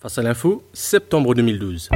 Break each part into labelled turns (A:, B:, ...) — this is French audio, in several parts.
A: Face à l'info, septembre 2012.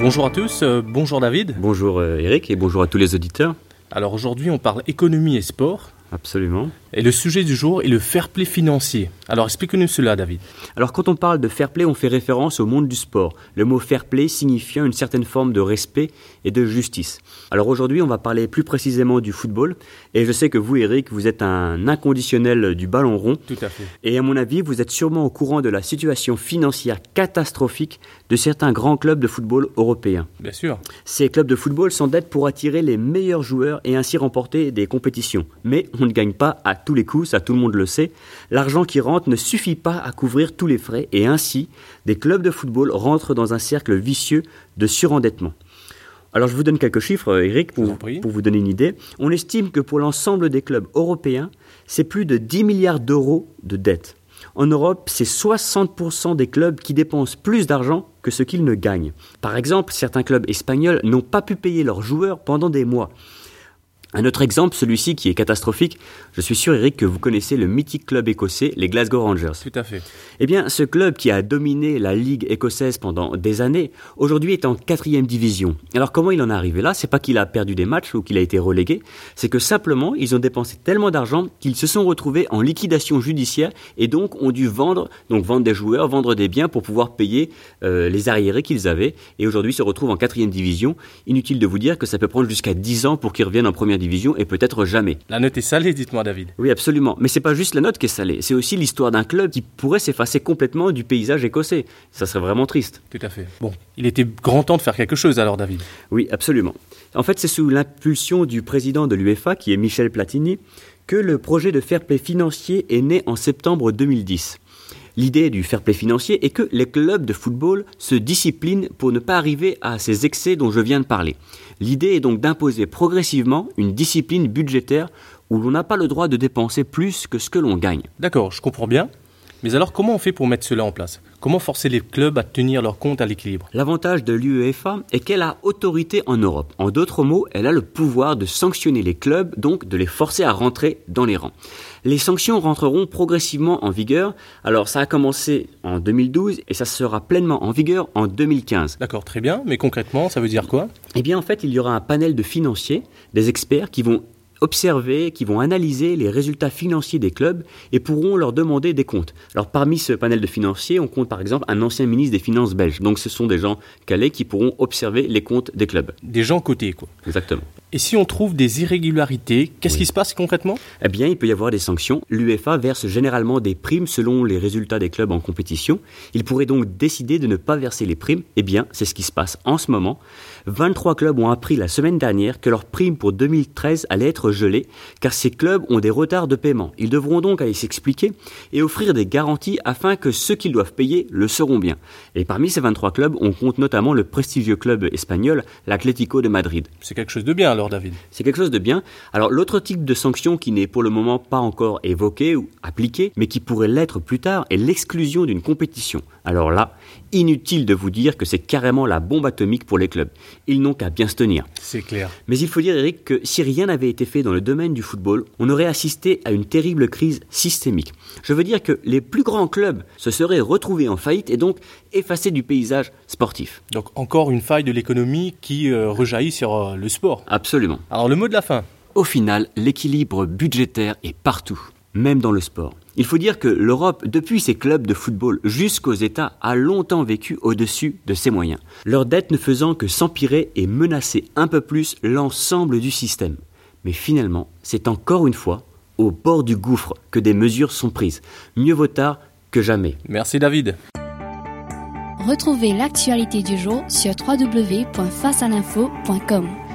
A: Bonjour à tous, euh, bonjour David.
B: Bonjour euh, Eric et bonjour à tous les auditeurs.
A: Alors aujourd'hui on parle économie et sport.
B: Absolument.
A: Et le sujet du jour est le fair play financier. Alors explique-nous cela, David.
B: Alors quand on parle de fair play, on fait référence au monde du sport. Le mot fair play signifiant une certaine forme de respect et de justice. Alors aujourd'hui, on va parler plus précisément du football. Et je sais que vous, Eric, vous êtes un inconditionnel du ballon rond.
A: Tout à fait.
B: Et à mon avis, vous êtes sûrement au courant de la situation financière catastrophique de certains grands clubs de football européens.
A: Bien sûr.
B: Ces clubs de football s'endettent pour attirer les meilleurs joueurs et ainsi remporter des compétitions. Mais on ne gagne pas à tous les coups, ça tout le monde le sait. L'argent qui rentre ne suffit pas à couvrir tous les frais et ainsi, des clubs de football rentrent dans un cercle vicieux de surendettement. Alors je vous donne quelques chiffres, Eric, pour, pour vous donner une idée. On estime que pour l'ensemble des clubs européens, c'est plus de 10 milliards d'euros de dettes. En Europe, c'est 60% des clubs qui dépensent plus d'argent que ce qu'ils ne gagnent. Par exemple, certains clubs espagnols n'ont pas pu payer leurs joueurs pendant des mois. Un autre exemple, celui-ci qui est catastrophique, je suis sûr Eric que vous connaissez le mythique club écossais, les Glasgow Rangers.
A: Tout à fait.
B: Eh bien, ce club qui a dominé la ligue écossaise pendant des années, aujourd'hui est en quatrième division. Alors comment il en est arrivé là? C'est pas qu'il a perdu des matchs ou qu'il a été relégué, c'est que simplement ils ont dépensé tellement d'argent qu'ils se sont retrouvés en liquidation judiciaire et donc ont dû vendre, donc vendre des joueurs, vendre des biens pour pouvoir payer euh, les arriérés qu'ils avaient et aujourd'hui se retrouvent en quatrième division. Inutile de vous dire que ça peut prendre jusqu'à 10 ans pour qu'ils reviennent en première division et peut-être jamais.
A: La note est salée, dites-moi David.
B: Oui, absolument. Mais c'est pas juste la note qui est salée, c'est aussi l'histoire d'un club qui pourrait s'effacer complètement du paysage écossais. Ça serait vraiment triste.
A: Tout à fait. Bon, il était grand temps de faire quelque chose alors David.
B: Oui, absolument. En fait, c'est sous l'impulsion du président de l'UEFA, qui est Michel Platini, que le projet de fair play financier est né en septembre 2010. L'idée du fair play financier est que les clubs de football se disciplinent pour ne pas arriver à ces excès dont je viens de parler. L'idée est donc d'imposer progressivement une discipline budgétaire où l'on n'a pas le droit de dépenser plus que ce que l'on gagne.
A: D'accord, je comprends bien. Mais alors comment on fait pour mettre cela en place? Comment forcer les clubs à tenir leur compte à l'équilibre?
B: L'avantage de l'UEFA est qu'elle a autorité en Europe. En d'autres mots, elle a le pouvoir de sanctionner les clubs, donc de les forcer à rentrer dans les rangs. Les sanctions rentreront progressivement en vigueur. Alors ça a commencé en 2012 et ça sera pleinement en vigueur en 2015.
A: D'accord, très bien. Mais concrètement, ça veut dire quoi?
B: Eh bien en fait, il y aura un panel de financiers, des experts qui vont observer, qui vont analyser les résultats financiers des clubs et pourront leur demander des comptes. Alors parmi ce panel de financiers, on compte par exemple un ancien ministre des Finances belge. Donc ce sont des gens calés qui pourront observer les comptes des clubs.
A: Des gens cotés, quoi.
B: Exactement.
A: Et si on trouve des irrégularités, qu'est-ce qui se passe concrètement?
B: Eh bien, il peut y avoir des sanctions. L'UEFA verse généralement des primes selon les résultats des clubs en compétition. Il pourrait donc décider de ne pas verser les primes. Eh bien, c'est ce qui se passe en ce moment. 23 clubs ont appris la semaine dernière que leurs primes pour 2013 allaient être gelées, car ces clubs ont des retards de paiement. Ils devront donc aller s'expliquer et offrir des garanties afin que ceux qu'ils doivent payer le seront bien. Et parmi ces 23 clubs, on compte notamment le prestigieux club espagnol, l'Atlético de Madrid.
A: C'est quelque chose de bien alors, David.
B: C'est quelque chose de bien. Alors l'autre type de sanction qui n'est pour le moment pas encore évoqué ou appliqué, mais qui pourrait l'être plus tard, est l'exclusion d'une compétition. Alors là, inutile de vous dire que c'est carrément la bombe atomique pour les clubs. Ils n'ont qu'à bien se tenir.
A: C'est clair.
B: Mais il faut dire, Eric, que si rien n'avait été fait dans le domaine du football, on aurait assisté à une terrible crise systémique. Je veux dire que les plus grands clubs se seraient retrouvés en faillite et donc effacés du paysage sportif.
A: Donc encore une faille de l'économie qui euh, rejaillit sur euh, le sport.
B: Absolument.
A: Alors le mot de la fin
B: Au final, l'équilibre budgétaire est partout, même dans le sport. Il faut dire que l'Europe, depuis ses clubs de football jusqu'aux États, a longtemps vécu au-dessus de ses moyens. Leur dette ne faisant que s'empirer et menacer un peu plus l'ensemble du système. Mais finalement, c'est encore une fois au bord du gouffre que des mesures sont prises. Mieux vaut tard que jamais.
A: Merci David.
C: Retrouvez l'actualité du jour sur www.facealinfo.com.